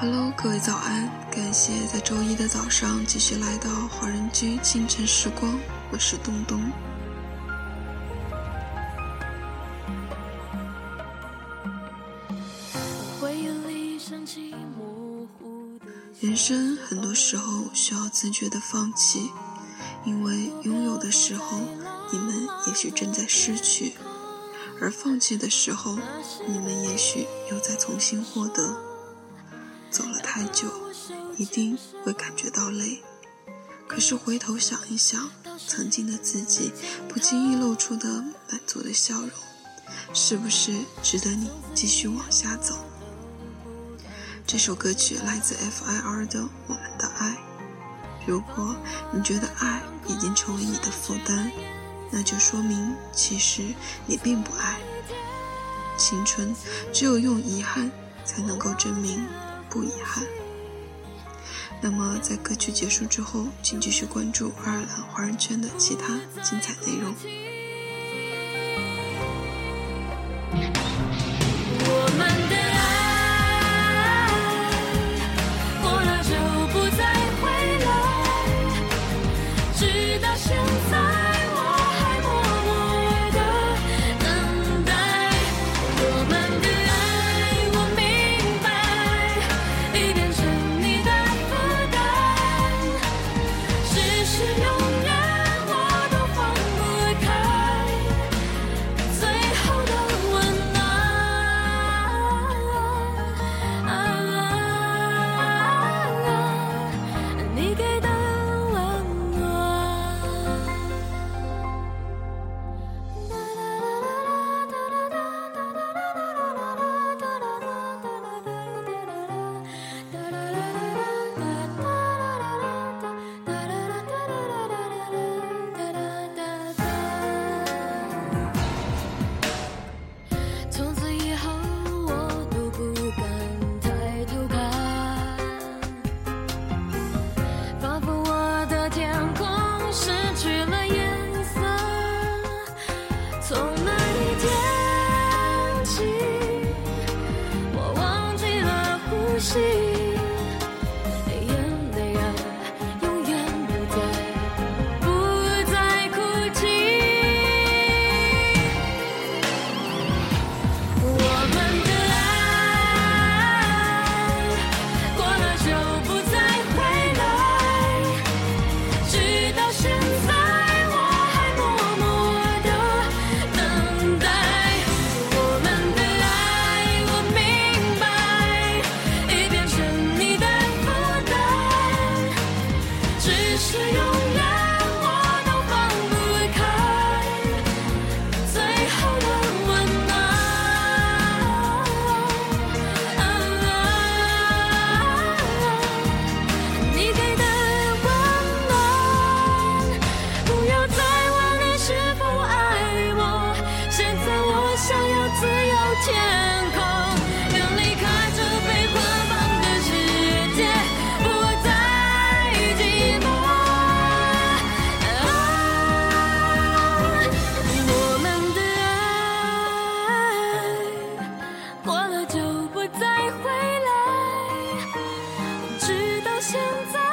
Hello，各位早安！感谢在周一的早上继续来到华人居清晨时光，我是东东。人生很多时候需要自觉的放弃，因为拥有的时候，你们也许正在失去；而放弃的时候，你们也许又在重新获得。走了太久，一定会感觉到累。可是回头想一想，曾经的自己不经意露出的满足的笑容，是不是值得你继续往下走？这首歌曲来自 F.I.R 的《我们的爱》。如果你觉得爱已经成为你的负担，那就说明其实你并不爱。青春只有用遗憾才能够证明。不遗憾。那么，在歌曲结束之后，请继续关注爱尔兰华人圈的其他精彩内容。心到现在。